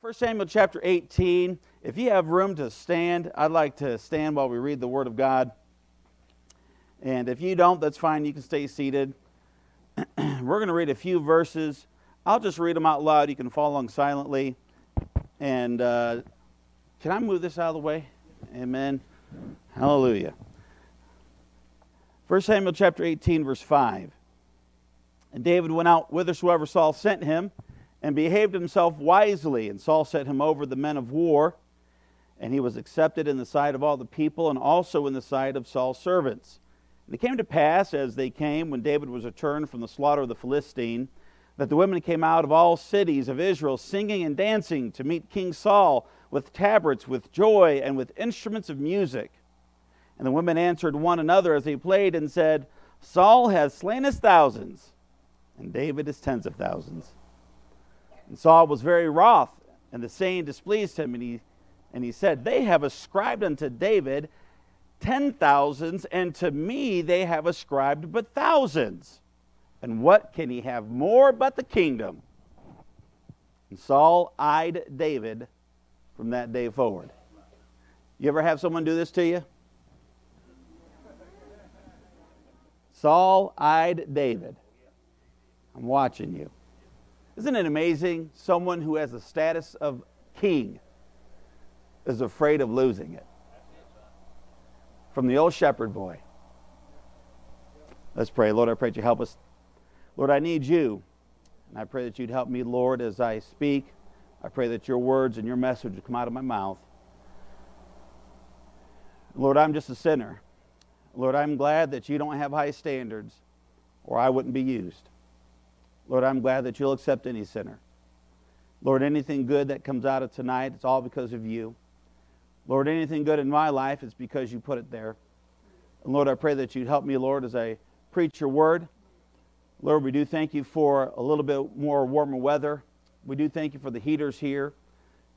1 Samuel chapter 18. If you have room to stand, I'd like to stand while we read the Word of God. And if you don't, that's fine. You can stay seated. We're going to read a few verses. I'll just read them out loud. You can follow along silently. And uh, can I move this out of the way? Amen. Hallelujah. 1 Samuel chapter 18, verse 5. And David went out whithersoever Saul sent him and behaved himself wisely. And Saul set him over the men of war, and he was accepted in the sight of all the people and also in the sight of Saul's servants. And it came to pass, as they came, when David was returned from the slaughter of the Philistine, that the women came out of all cities of Israel singing and dancing to meet King Saul with tabrets, with joy, and with instruments of music. And the women answered one another as they played and said, Saul has slain his thousands, and David his tens of thousands. And Saul was very wroth, and the saying displeased him, and he, and he said, They have ascribed unto David ten thousands, and to me they have ascribed but thousands. And what can he have more but the kingdom? And Saul eyed David from that day forward. You ever have someone do this to you? Saul eyed David. I'm watching you. Isn't it amazing? Someone who has the status of king is afraid of losing it. From the old shepherd boy. Let's pray. Lord, I pray that you help us. Lord, I need you. And I pray that you'd help me, Lord, as I speak. I pray that your words and your message would come out of my mouth. Lord, I'm just a sinner. Lord, I'm glad that you don't have high standards, or I wouldn't be used. Lord, I'm glad that you'll accept any sinner. Lord, anything good that comes out of tonight, it's all because of you. Lord, anything good in my life, it's because you put it there. And Lord, I pray that you'd help me, Lord, as I preach your word. Lord, we do thank you for a little bit more warmer weather. We do thank you for the heaters here.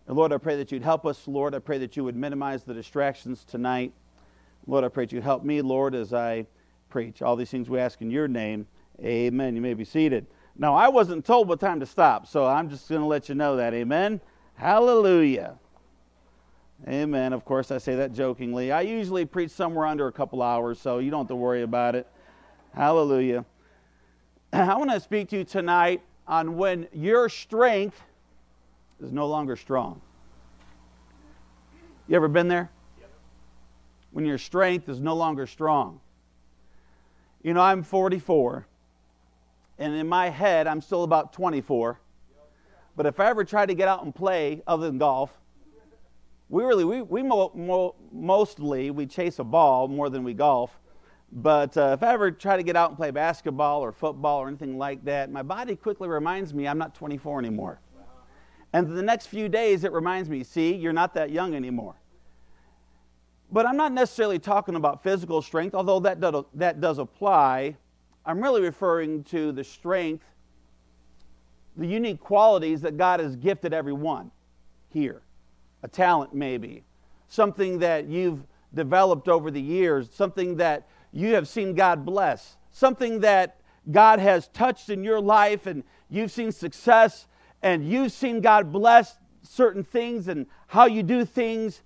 And Lord, I pray that you'd help us, Lord. I pray that you would minimize the distractions tonight. Lord, I pray that you'd help me, Lord, as I preach. All these things we ask in your name. Amen. You may be seated. Now, I wasn't told what time to stop, so I'm just going to let you know that. Amen. Hallelujah. Amen. Of course, I say that jokingly. I usually preach somewhere under a couple hours, so you don't have to worry about it. Hallelujah. I want to speak to you tonight on when your strength is no longer strong. You ever been there? When your strength is no longer strong. You know, I'm 44 and in my head, I'm still about 24. But if I ever try to get out and play other than golf, we really, we, we mo- mo- mostly, we chase a ball more than we golf. But uh, if I ever try to get out and play basketball or football or anything like that, my body quickly reminds me I'm not 24 anymore. And the next few days, it reminds me, see, you're not that young anymore. But I'm not necessarily talking about physical strength, although that that does apply. I'm really referring to the strength, the unique qualities that God has gifted everyone here. A talent, maybe. Something that you've developed over the years, something that you have seen God bless, something that God has touched in your life and you've seen success and you've seen God bless certain things and how you do things.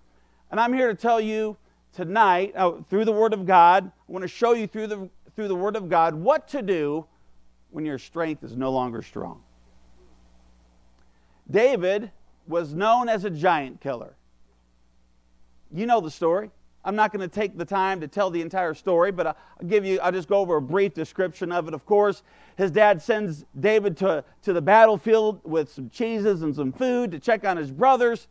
And I'm here to tell you tonight, uh, through the Word of God, I want to show you through the through the Word of God what to do when your strength is no longer strong. David was known as a giant killer. You know the story. I'm not going to take the time to tell the entire story, but I'll give you, I'll just go over a brief description of it. Of course, his dad sends David to, to the battlefield with some cheeses and some food to check on his brothers.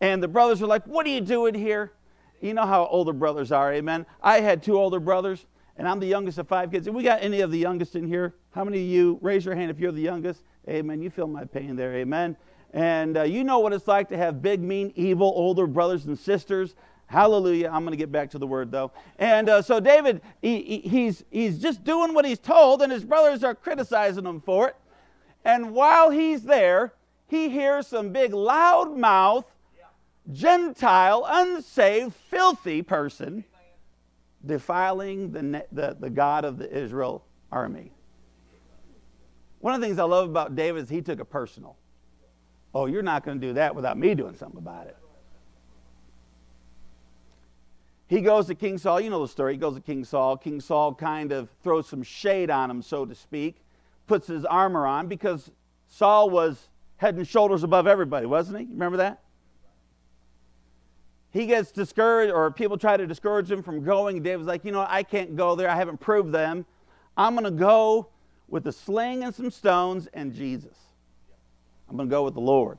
And the brothers are like, What are you doing here? You know how older brothers are, amen? I had two older brothers and I'm the youngest of five kids. If we got any of the youngest in here, how many of you raise your hand if you're the youngest? Amen. You feel my pain there. Amen. And uh, you know what it's like to have big, mean, evil older brothers and sisters. Hallelujah. I'm going to get back to the word though. And uh, so David, he, he's, he's just doing what he's told, and his brothers are criticizing him for it. And while he's there, he hears some big loud mouth, Gentile, unsaved, filthy person defiling the, the, the God of the Israel army. One of the things I love about David is he took it personal. Oh, you're not going to do that without me doing something about it. He goes to King Saul. You know the story. He goes to King Saul. King Saul kind of throws some shade on him, so to speak, puts his armor on because Saul was head and shoulders above everybody, wasn't he? Remember that? He gets discouraged, or people try to discourage him from going. David's like, you know, I can't go there. I haven't proved them. I'm going to go with a sling and some stones and Jesus. I'm going to go with the Lord.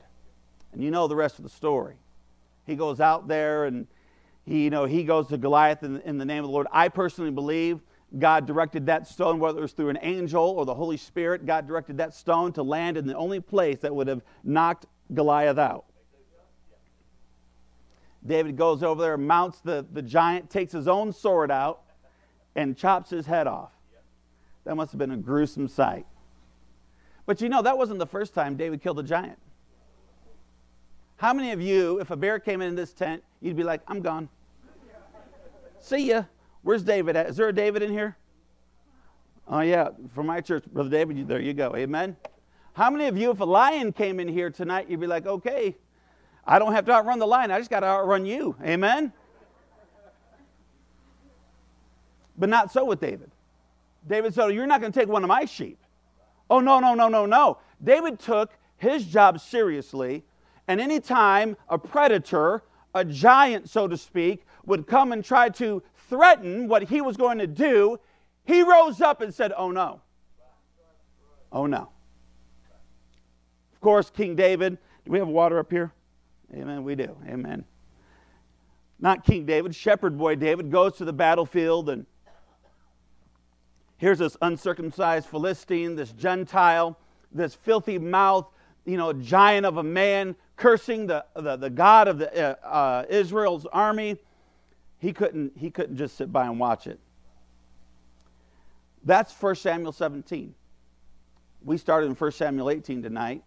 And you know the rest of the story. He goes out there and he, you know, he goes to Goliath in, in the name of the Lord. I personally believe God directed that stone, whether it was through an angel or the Holy Spirit, God directed that stone to land in the only place that would have knocked Goliath out. David goes over there, mounts the, the giant, takes his own sword out, and chops his head off. That must have been a gruesome sight. But you know, that wasn't the first time David killed a giant. How many of you, if a bear came in this tent, you'd be like, I'm gone? See ya. Where's David at? Is there a David in here? Oh, yeah, from my church, Brother David, there you go. Amen. How many of you, if a lion came in here tonight, you'd be like, okay, I don't have to outrun the lion, I just got to outrun you. Amen. But not so with David. David said, oh, You're not going to take one of my sheep. Oh, no, no, no, no, no. David took his job seriously, and anytime a predator, a giant, so to speak, would come and try to threaten what he was going to do, he rose up and said, Oh no. Oh no. Of course, King David, do we have water up here? Amen, we do. Amen. Not King David, shepherd boy David goes to the battlefield and here's this uncircumcised Philistine, this Gentile, this filthy mouth, you know, giant of a man cursing the, the, the God of the, uh, uh, Israel's army he couldn't, he couldn't just sit by and watch it. That's 1 Samuel 17. We started in 1 Samuel 18 tonight.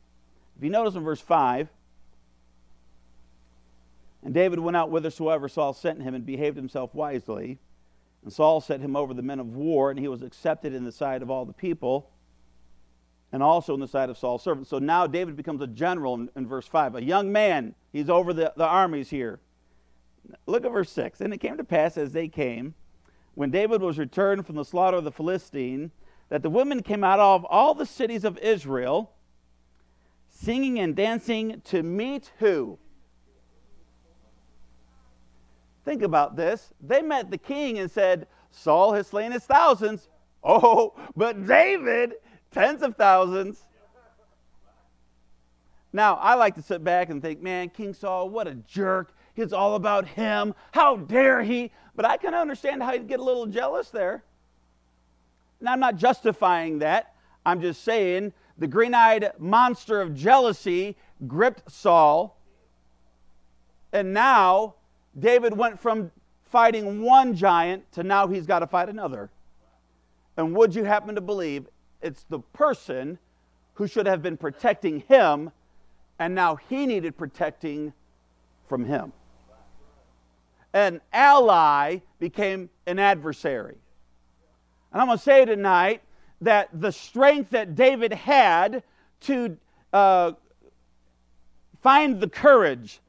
If you notice in verse 5, and David went out whithersoever Saul sent him and behaved himself wisely. And Saul set him over the men of war, and he was accepted in the sight of all the people, and also in the sight of Saul's servants. So now David becomes a general in, in verse 5. A young man, he's over the, the armies here. Look at verse 6. And it came to pass as they came, when David was returned from the slaughter of the Philistine, that the women came out of all the cities of Israel, singing and dancing to meet who? Think about this. They met the king and said, Saul has slain his thousands. Oh, but David, tens of thousands. Now, I like to sit back and think, man, King Saul, what a jerk. It's all about him. How dare he? But I can understand how he'd get a little jealous there. Now, I'm not justifying that. I'm just saying the green eyed monster of jealousy gripped Saul. And now David went from fighting one giant to now he's got to fight another. And would you happen to believe it's the person who should have been protecting him, and now he needed protecting from him? an ally became an adversary. And I'm going to say tonight that the strength that David had to uh, find the courage,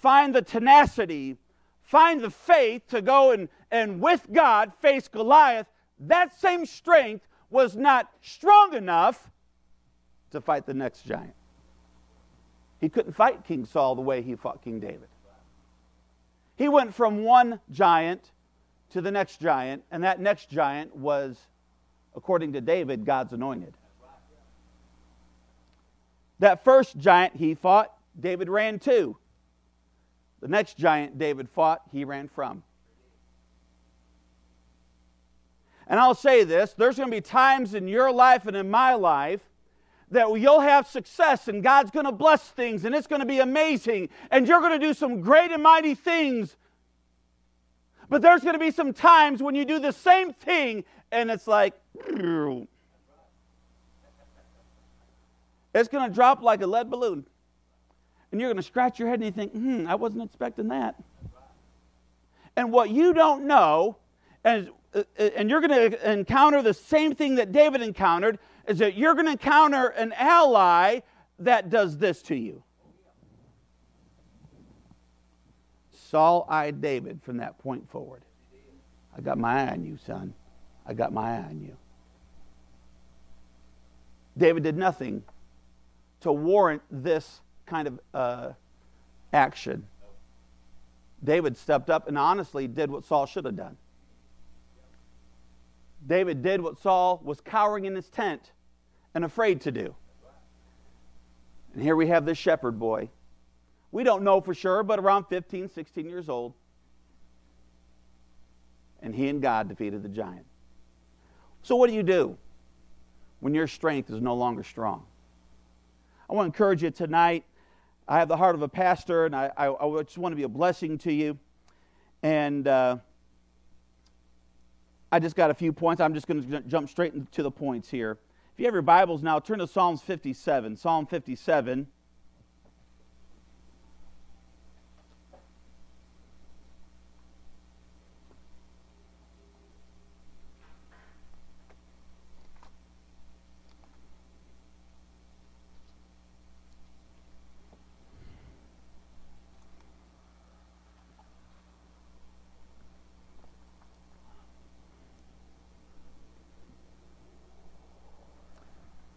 find the tenacity, find the faith to go and, and with God face Goliath, that same strength was not strong enough to fight the next giant. He couldn't fight King Saul the way he fought King David. He went from one giant to the next giant, and that next giant was, according to David, God's anointed. That first giant he fought, David ran to. The next giant David fought, he ran from. And I'll say this there's going to be times in your life and in my life that you'll have success and God's going to bless things and it's going to be amazing and you're going to do some great and mighty things. But there's going to be some times when you do the same thing and it's like, it's going to drop like a lead balloon and you're going to scratch your head and you think, hmm, I wasn't expecting that. And what you don't know, and, uh, uh, and you're going to encounter the same thing that David encountered, is that you're going to encounter an ally that does this to you. Saul eyed David from that point forward. I got my eye on you, son. I got my eye on you. David did nothing to warrant this kind of uh, action. David stepped up and honestly did what Saul should have done. David did what Saul was cowering in his tent and afraid to do. And here we have this shepherd boy. We don't know for sure, but around 15, 16 years old. And he and God defeated the giant. So, what do you do when your strength is no longer strong? I want to encourage you tonight. I have the heart of a pastor, and I, I, I just want to be a blessing to you. And uh, I just got a few points. I'm just going to jump straight into the points here. If you have your Bibles now, turn to Psalms 57. Psalm 57.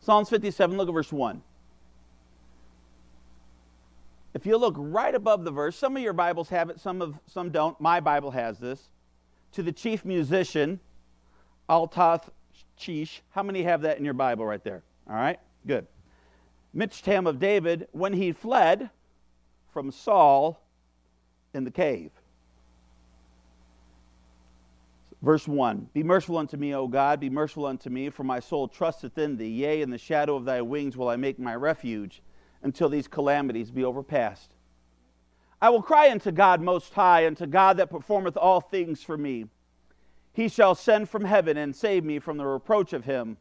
Psalms 57, look at verse 1. If you look right above the verse, some of your Bibles have it, some of some don't. My Bible has this. To the chief musician, Altath Chish. How many have that in your Bible right there? All right, good. Michtam of David, when he fled from Saul in the cave. Verse 1 Be merciful unto me, O God, be merciful unto me, for my soul trusteth in thee. Yea, in the shadow of thy wings will I make my refuge until these calamities be overpast. I will cry unto God most high, unto God that performeth all things for me. He shall send from heaven and save me from the reproach of him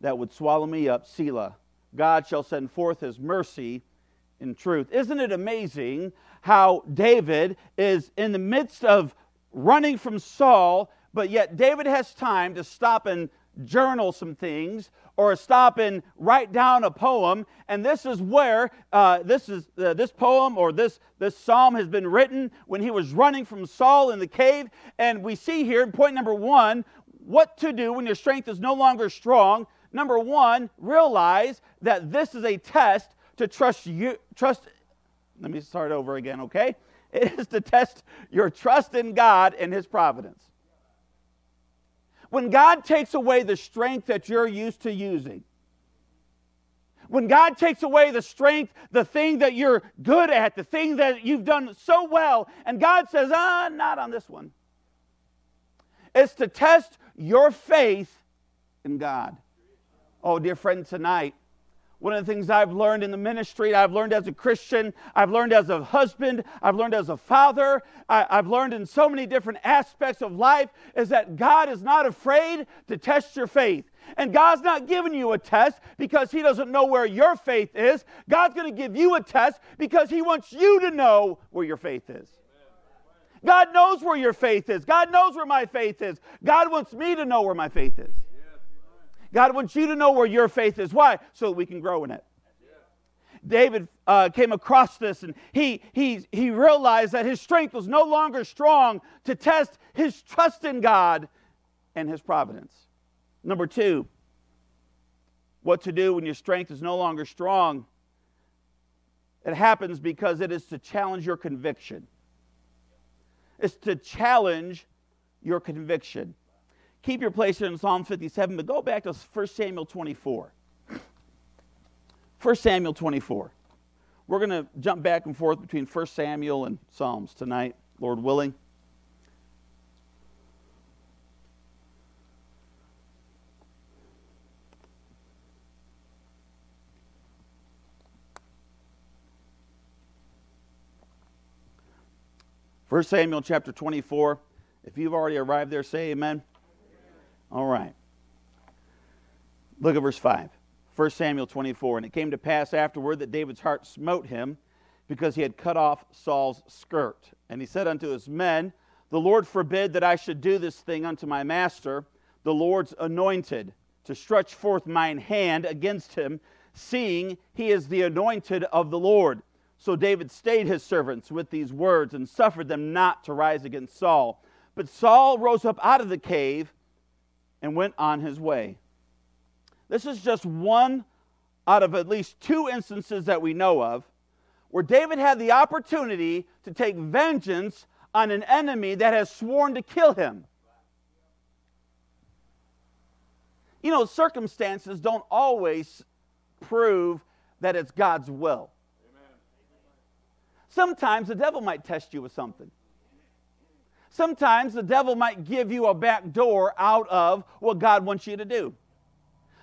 that would swallow me up. Selah. God shall send forth his mercy in truth. Isn't it amazing how David is in the midst of running from Saul, but yet David has time to stop and journal some things or stop and write down a poem. And this is where uh, this is uh, this poem or this this psalm has been written when he was running from saul in the cave. And we see here point number one what to do when your strength is no longer strong. Number one realize that this is a test to trust you trust let me start over again okay it is to test your trust in God and His providence. When God takes away the strength that you're used to using, when God takes away the strength, the thing that you're good at, the thing that you've done so well, and God says, ah, not on this one. It's to test your faith in God. Oh, dear friend, tonight, one of the things I've learned in the ministry, I've learned as a Christian, I've learned as a husband, I've learned as a father, I, have learned in so many different aspects of life, is that God is not afraid to test your faith. And God's not giving you a test because He doesn't know where your faith is. God's going to give you a test because He wants you to know where your faith is. God knows where your faith is. God knows where my faith is. God wants me to know where my faith is. God wants you to know where your faith is. Why? So that we can grow in it. David uh, came across this and he, he, he realized that his strength was no longer strong to test his trust in God and his providence. Number two, what to do when your strength is no longer strong. It happens because it is to challenge your conviction. It's to challenge your conviction keep your place here in Psalm 57, but go back to 1 Samuel 24. 1 Samuel 24. We're going to jump back and forth between 1 Samuel and Psalms tonight, Lord willing. First Samuel chapter 24. If you've already arrived there, say amen. All right. Look at verse 5. 1 Samuel 24. And it came to pass afterward that David's heart smote him because he had cut off Saul's skirt. And he said unto his men, The Lord forbid that I should do this thing unto my master, the Lord's anointed, to stretch forth mine hand against him, seeing he is the anointed of the Lord. So David stayed his servants with these words and suffered them not to rise against Saul. But Saul rose up out of the cave and went on his way. This is just one out of at least two instances that we know of where David had the opportunity to take vengeance on an enemy that has sworn to kill him. You know, circumstances don't always prove that it's God's will. Sometimes the devil might test you with something. Sometimes the devil might give you a back door out of what God wants you to do.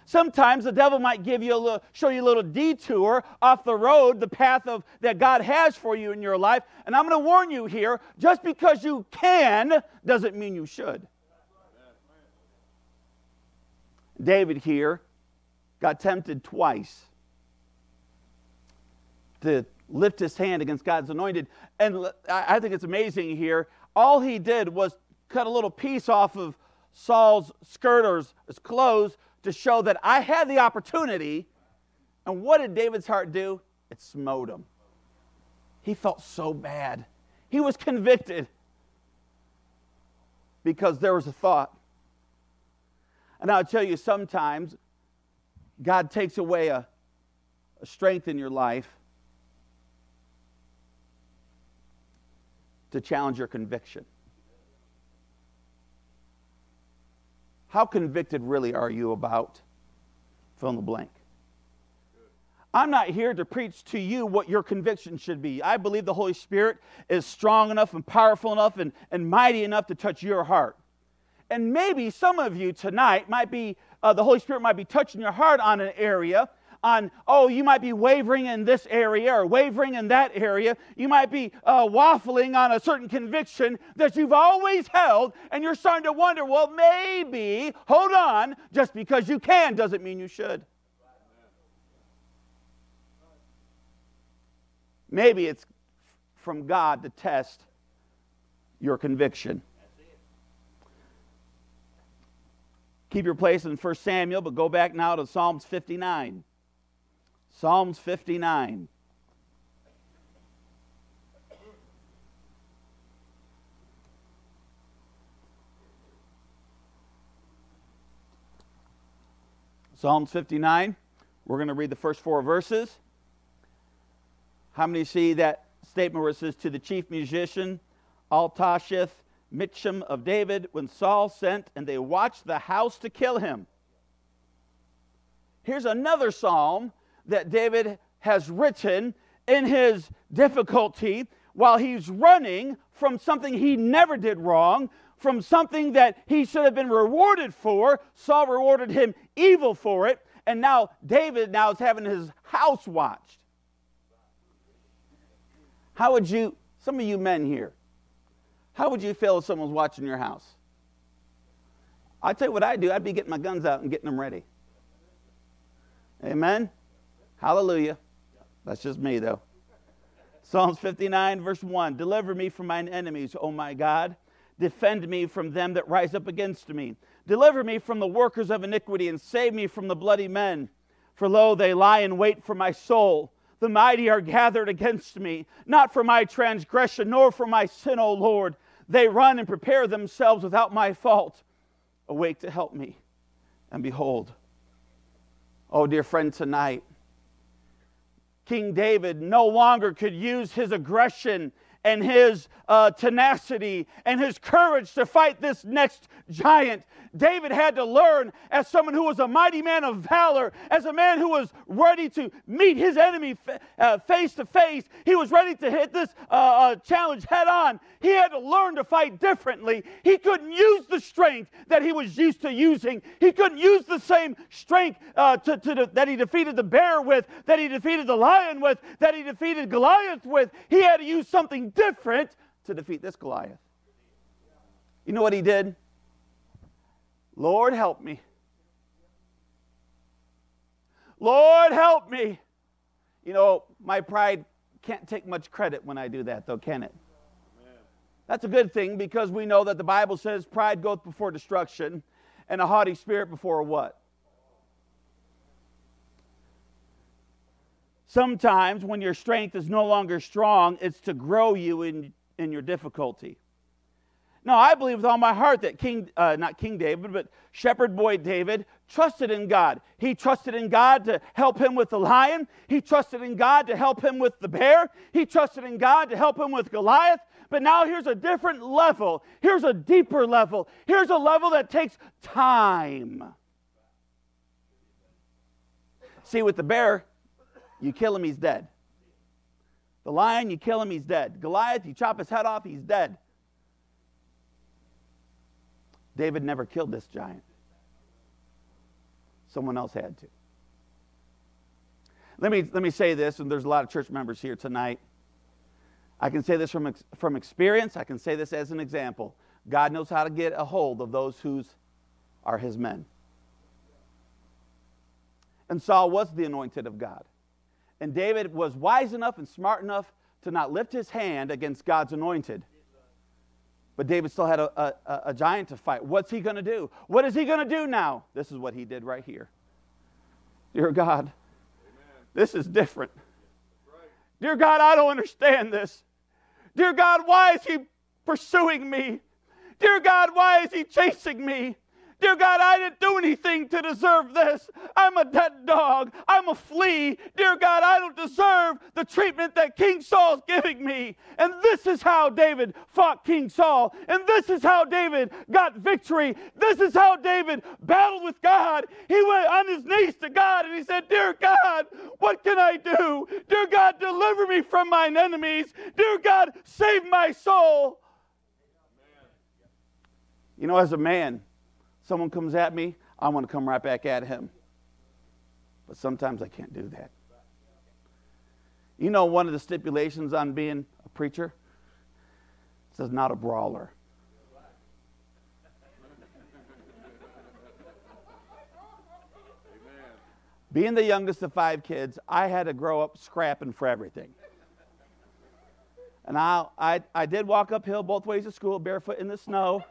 Sometimes the devil might give you a little, show you a little detour off the road, the path of that God has for you in your life. And I'm going to warn you here: just because you can doesn't mean you should. David here got tempted twice to lift his hand against God's anointed. And I think it's amazing here. All he did was cut a little piece off of Saul's skirt or his clothes to show that I had the opportunity. And what did David's heart do? It smote him. He felt so bad. He was convicted because there was a thought. And I'll tell you, sometimes God takes away a, a strength in your life to challenge your conviction. How convicted really are you about fill in the blank? I'm not here to preach to you what your conviction should be. I believe the Holy Spirit is strong enough and powerful enough and, and mighty enough to touch your heart. And maybe some of you tonight might be, uh, the Holy Spirit might be touching your heart on an area on, oh, you might be wavering in this area or wavering in that area. You might be uh, waffling on a certain conviction that you've always held, and you're starting to wonder, well, maybe, hold on, just because you can doesn't mean you should. Maybe it's from God to test your conviction. Keep your place in 1 Samuel, but go back now to Psalms 59. Psalms 59. Psalms 59. We're going to read the first four verses. How many see that statement where it says, To the chief musician, Al-taschith, Mitcham of David, when Saul sent and they watched the house to kill him? Here's another psalm that David has written in his difficulty while he's running from something he never did wrong, from something that he should have been rewarded for. Saul rewarded him evil for it, and now David now is having his house watched. How would you, some of you men here, how would you feel if someone was watching your house? I'd tell you what I'd do. I'd be getting my guns out and getting them ready. Amen? Hallelujah. That's just me, though. Psalms 59, verse 1 Deliver me from mine enemies, O my God. Defend me from them that rise up against me. Deliver me from the workers of iniquity, and save me from the bloody men. For lo, they lie in wait for my soul. The mighty are gathered against me, not for my transgression, nor for my sin, O Lord. They run and prepare themselves without my fault. Awake to help me. And behold, oh, dear friend, tonight, King David no longer could use his aggression and his uh, tenacity and his courage to fight this next giant. David had to learn as someone who was a mighty man of valor, as a man who was ready to meet his enemy uh, face to face. He was ready to hit this uh, uh, challenge head on. He had to learn to fight differently. He couldn't use the strength that he was used to using. He couldn't use the same strength uh, to, to the, that he defeated the bear with, that he defeated the lion with, that he defeated Goliath with. He had to use something different to defeat this Goliath. You know what he did? Lord, help me. Lord, help me. You know, my pride can't take much credit when I do that, though, can it? That's a good thing because we know that the Bible says pride goeth before destruction and a haughty spirit before what? Sometimes when your strength is no longer strong, it's to grow you in, in your difficulty. Now, I believe with all my heart that King, uh, not King David, but Shepherd Boy David trusted in God. He trusted in God to help him with the lion. He trusted in God to help him with the bear. He trusted in God to help him with Goliath. But now here's a different level. Here's a deeper level. Here's a level that takes time. See, with the bear, you kill him, he's dead. The lion, you kill him, he's dead. Goliath, you chop his head off, he's dead. David never killed this giant. Someone else had to. Let me, let me say this, and there's a lot of church members here tonight. I can say this from, from experience. I can say this as an example. God knows how to get a hold of those who are his men. And Saul was the anointed of God. And David was wise enough and smart enough to not lift his hand against God's anointed. But David still had a, a, a giant to fight. What's he going to do? What is he going to do now? This is what he did right here. Dear God, Amen. this is different. Right. Dear God, I don't understand this. Dear God, why is he pursuing me? Dear God, why is he chasing me? Dear God, I didn't do anything to deserve this. I'm a dead dog. I'm a flea. Dear God, I don't deserve the treatment that King Saul's giving me. And this is how David fought King Saul. And this is how David got victory. This is how David battled with God. He went on his knees to God and he said, Dear God, what can I do? Dear God, deliver me from mine enemies. Dear God, save my soul. You know, as a man, someone comes at me, I want to come right back at him. But sometimes I can't do that. You know, one of the stipulations on being a preacher says not a brawler. Being the youngest of five kids, I had to grow up scrapping for everything. And I, I, I did walk uphill both ways to school, barefoot in the snow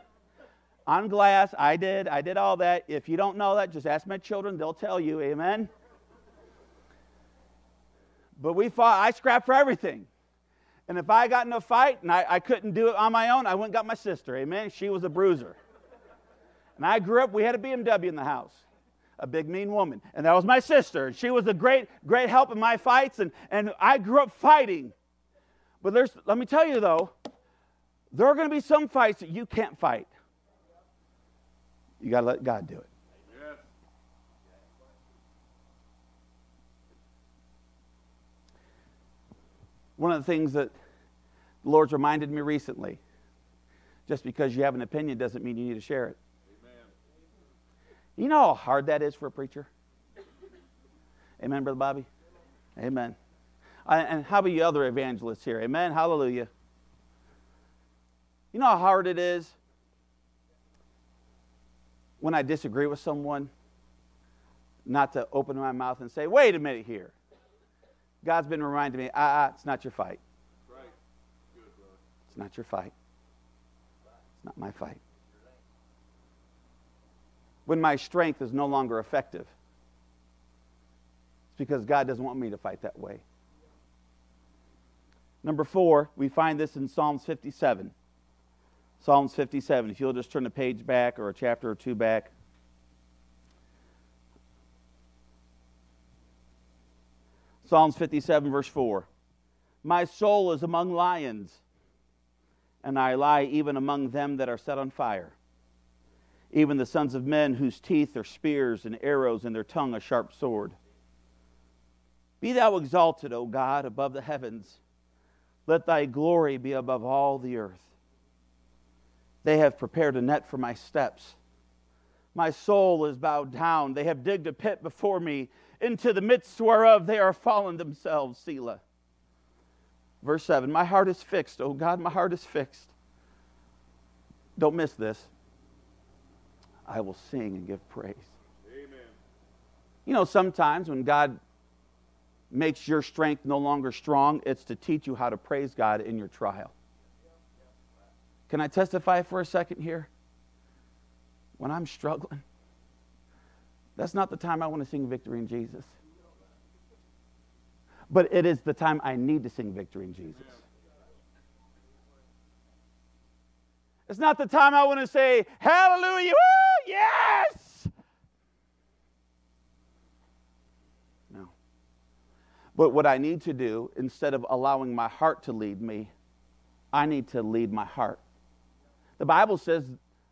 on glass. I did. I did all that. If you don't know that, just ask my children. They'll tell you. Amen. But we fought. I scrapped for everything. And if I got in a fight and I, I couldn't do it on my own, I went and got my sister. Amen. She was a bruiser. And I grew up, we had a BMW in the house, a big, mean woman. And that was my sister. She was a great, great help in my fights. And, and I grew up fighting. But there's, let me tell you though, there are going to be some fights that you can't fight. You got to let God do it. One of the things that the Lord's reminded me recently just because you have an opinion doesn't mean you need to share it. Amen. You know how hard that is for a preacher? Amen, Brother Bobby? Amen. And how about you other evangelists here? Amen. Hallelujah. You know how hard it is when I disagree with someone, not to open my mouth and say, wait a minute here. God's been reminding me, ah, ah it's not your fight. It's not your fight. It's not my fight. When my strength is no longer effective, it's because God doesn't want me to fight that way. Number four, we find this in Psalms 57. Psalms 57. If you'll just turn the page back or a chapter or two back. Psalms 57, verse 4. My soul is among lions, and I lie even among them that are set on fire, even the sons of men whose teeth are spears and arrows, and their tongue a sharp sword. Be thou exalted, O God, above the heavens. Let thy glory be above all the earth. They have prepared a net for my steps. My soul is bowed down. They have digged a pit before me, into the midst whereof they are fallen themselves. Selah. Verse 7 My heart is fixed. Oh God, my heart is fixed. Don't miss this. I will sing and give praise. Amen. You know, sometimes when God makes your strength no longer strong, it's to teach you how to praise God in your trial. Can I testify for a second here? When I'm struggling, that's not the time I want to sing victory in Jesus. But it is the time I need to sing victory in Jesus. It's not the time I want to say, Hallelujah, woo, yes! No. But what I need to do, instead of allowing my heart to lead me, I need to lead my heart. The Bible says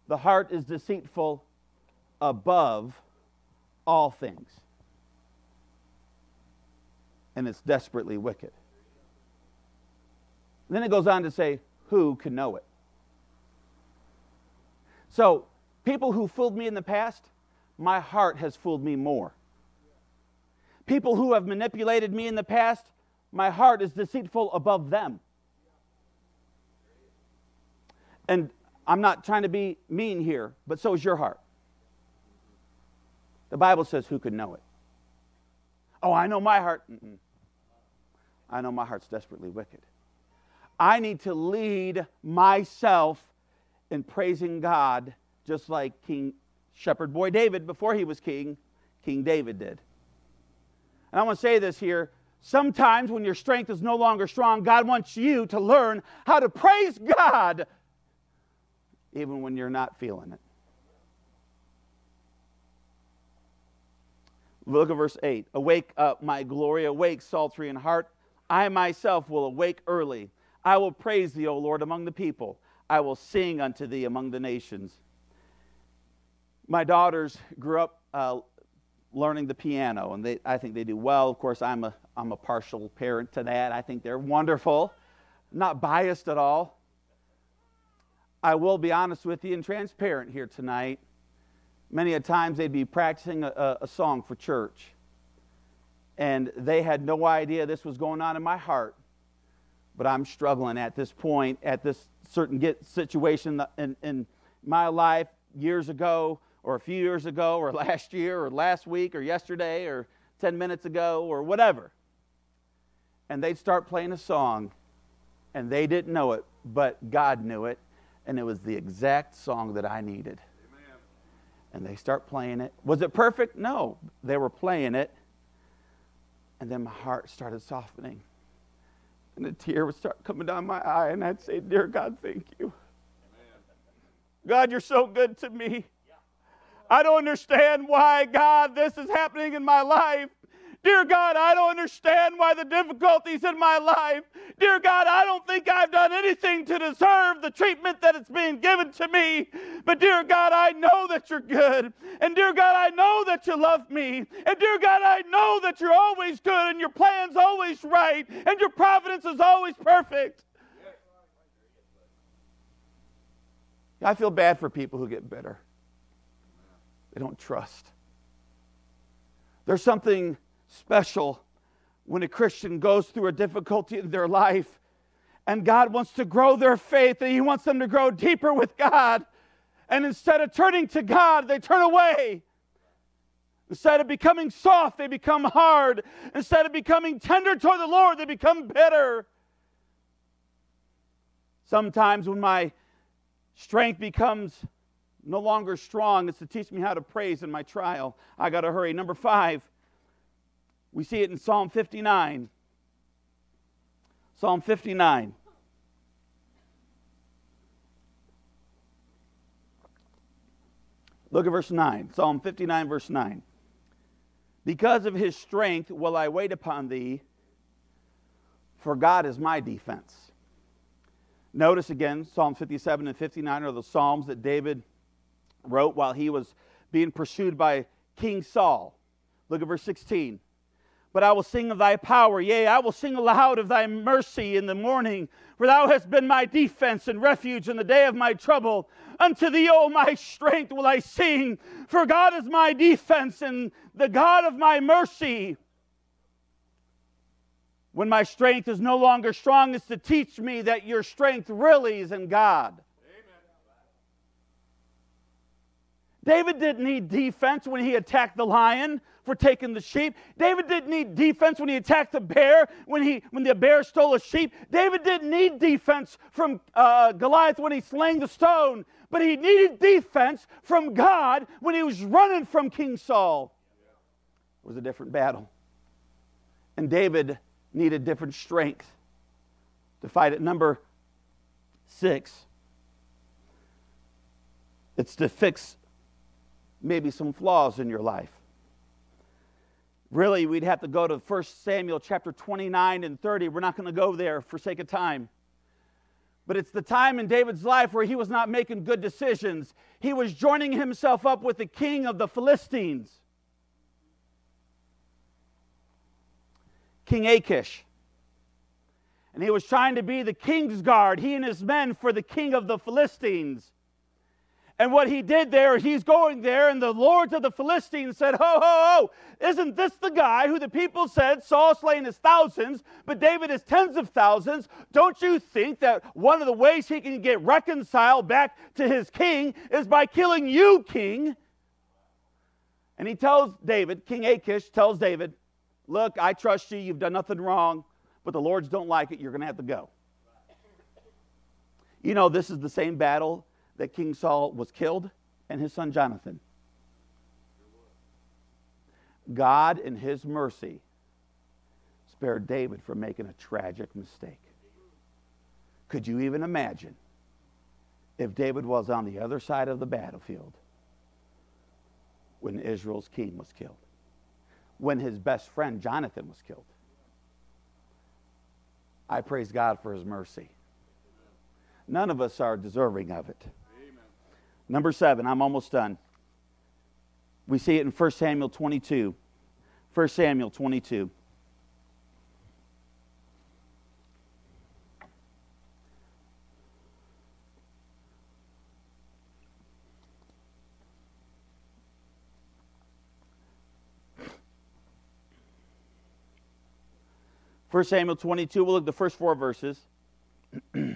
the heart is deceitful above all things, and it's desperately wicked. And then it goes on to say, Who can know it? So, people who fooled me in the past, my heart has fooled me more. People who have manipulated me in the past, my heart is deceitful above them. And I'm not trying to be mean here, but so is your heart. The Bible says, Who could know it? Oh, I know my heart. Mm-mm. I know my heart's desperately wicked. I need to lead myself in praising God, just like King Shepherd Boy David, before he was king, King David did. And I want to say this here. Sometimes when your strength is no longer strong, God wants you to learn how to praise God even when you're not feeling it. Look at verse 8. Awake up, my glory, awake, psaltery and harp. I myself will awake early. I will praise thee, O Lord, among the people. I will sing unto thee among the nations. My daughters grew up uh, learning the piano, and they, I think they do well. Of course, I'm a, I'm a partial parent to that. I think they're wonderful, not biased at all. I will be honest with you and transparent here tonight. Many a times they'd be practicing a, a song for church, and they had no idea this was going on in my heart. But I'm struggling at this point, at this certain get situation in, in my life years ago or a few years ago or last year or last week or yesterday or 10 minutes ago or whatever. And they'd start playing a song and they didn't know it, but God knew it. And it was the exact song that I needed. Amen. And they start playing it. Was it perfect? No. They were playing it. And then my heart started softening and a tear would start coming down my eye, and I'd say, Dear God, thank you. Amen. God, you're so good to me. I don't understand why, God, this is happening in my life. Dear God, I don't understand why the difficulties in my life. Dear God, I don't think I've done anything to deserve the treatment that it's being given to me. But dear God, I know that you're good. And dear God, I know that you love me. And dear God, I know that you're always good and your plan's always right and your providence is always perfect. I feel bad for people who get bitter. They don't trust. There's something special when a Christian goes through a difficulty in their life and God wants to grow their faith and He wants them to grow deeper with God. And instead of turning to God, they turn away. Instead of becoming soft, they become hard. Instead of becoming tender toward the Lord, they become bitter. Sometimes when my strength becomes no longer strong, it's to teach me how to praise in my trial. I got to hurry. Number five, we see it in Psalm 59. Psalm 59. Look at verse 9. Psalm 59, verse 9. Because of his strength will I wait upon thee, for God is my defense. Notice again, Psalm 57 and 59 are the Psalms that David wrote while he was being pursued by King Saul. Look at verse 16. But I will sing of thy power. Yea, I will sing aloud of thy mercy in the morning. For thou hast been my defense and refuge in the day of my trouble. Unto thee, O my strength, will I sing. For God is my defense and the God of my mercy. When my strength is no longer strong, it's to teach me that your strength really is in God. David didn't need defense when he attacked the lion for taking the sheep. David didn't need defense when he attacked the bear, when, he, when the bear stole a sheep. David didn't need defense from uh, Goliath when he slang the stone, but he needed defense from God when he was running from King Saul. It was a different battle. And David needed different strength to fight it. Number six, it's to fix maybe some flaws in your life. Really, we'd have to go to 1 Samuel chapter 29 and 30. We're not going to go there for sake of time. But it's the time in David's life where he was not making good decisions. He was joining himself up with the king of the Philistines, King Achish. And he was trying to be the king's guard, he and his men, for the king of the Philistines. And what he did there, he's going there, and the lords of the Philistines said, Ho, ho, ho, isn't this the guy who the people said Saul slain his thousands, but David is tens of thousands? Don't you think that one of the ways he can get reconciled back to his king is by killing you, king? And he tells David, King Achish tells David, Look, I trust you, you've done nothing wrong, but the lords don't like it, you're going to have to go. You know, this is the same battle that King Saul was killed and his son Jonathan. God, in his mercy, spared David from making a tragic mistake. Could you even imagine if David was on the other side of the battlefield when Israel's king was killed? When his best friend Jonathan was killed? I praise God for his mercy. None of us are deserving of it. Number seven, I'm almost done. We see it in 1 Samuel 22. 1 Samuel 22. First Samuel 22, we'll look at the first four verses.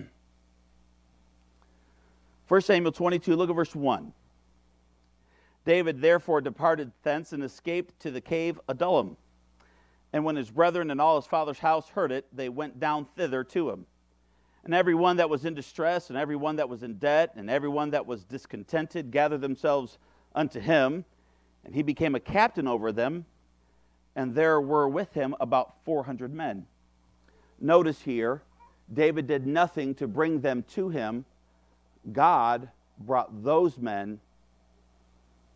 1 Samuel 22, look at verse 1. David therefore departed thence and escaped to the cave Adullam. And when his brethren and all his father's house heard it, they went down thither to him. And every one that was in distress, and every one that was in debt, and every one that was discontented gathered themselves unto him. And he became a captain over them. And there were with him about 400 men. Notice here, David did nothing to bring them to him God brought those men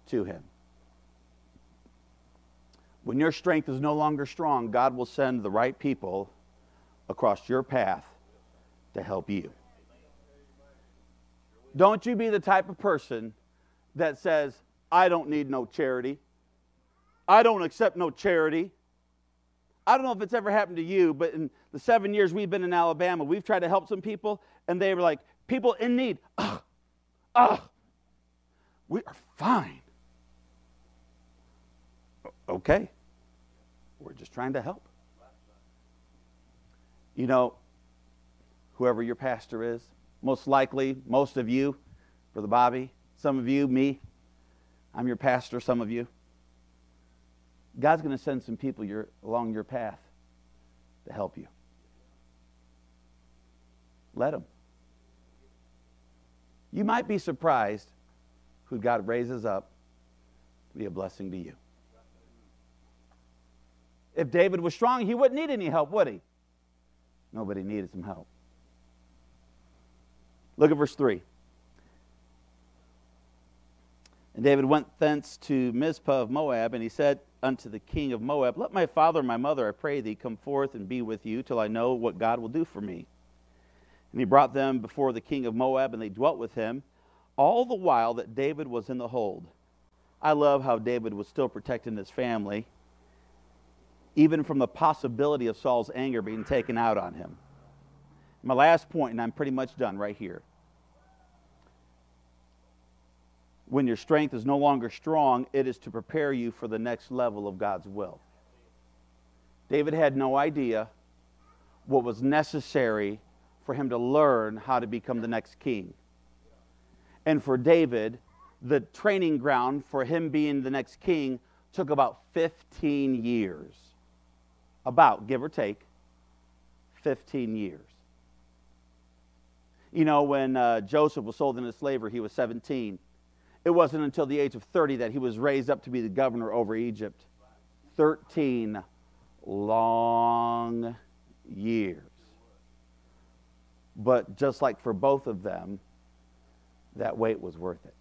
to him. When your strength is no longer strong, God will send the right people across your path to help you. Don't you be the type of person that says, I don't need no charity. I don't accept no charity. I don't know if it's ever happened to you, but in the seven years we've been in Alabama, we've tried to help some people, and they were like, people in need. Ah, ah, we are fine. Okay. We're just trying to help. You know, whoever your pastor is, most likely, most of you, Brother Bobby, some of you, me, I'm your pastor, some of you. God's going to send some people your, along your path to help you. Let them. You might be surprised who God raises up to be a blessing to you. If David was strong, he wouldn't need any help, would he? Nobody needed some help. Look at verse 3. And David went thence to Mizpah of Moab, and he said unto the king of Moab, Let my father and my mother, I pray thee, come forth and be with you till I know what God will do for me. And he brought them before the king of Moab, and they dwelt with him all the while that David was in the hold. I love how David was still protecting his family, even from the possibility of Saul's anger being taken out on him. My last point, and I'm pretty much done right here. When your strength is no longer strong, it is to prepare you for the next level of God's will. David had no idea what was necessary for him to learn how to become the next king. And for David, the training ground for him being the next king took about 15 years. About, give or take, 15 years. You know, when uh, Joseph was sold into slavery, he was 17. It wasn't until the age of 30 that he was raised up to be the governor over Egypt. 13 long years. But just like for both of them, that wait was worth it.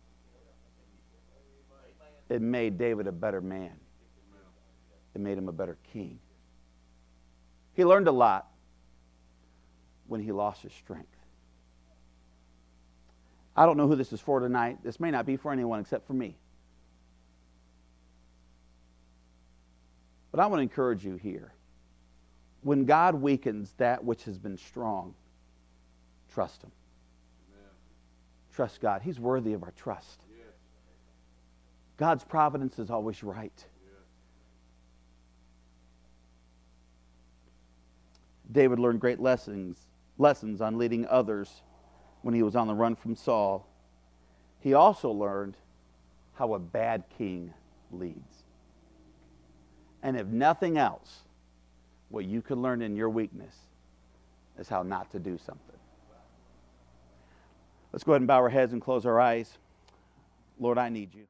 It made David a better man, it made him a better king. He learned a lot when he lost his strength. I don't know who this is for tonight. This may not be for anyone except for me. But I want to encourage you here. When God weakens that which has been strong, trust Him. Amen. Trust God. He's worthy of our trust. Yes. God's providence is always right. Yes. David learned great lessons, lessons on leading others when he was on the run from Saul. He also learned how a bad king leads. And if nothing else, what you can learn in your weakness is how not to do something. Let's go ahead and bow our heads and close our eyes. Lord, I need you.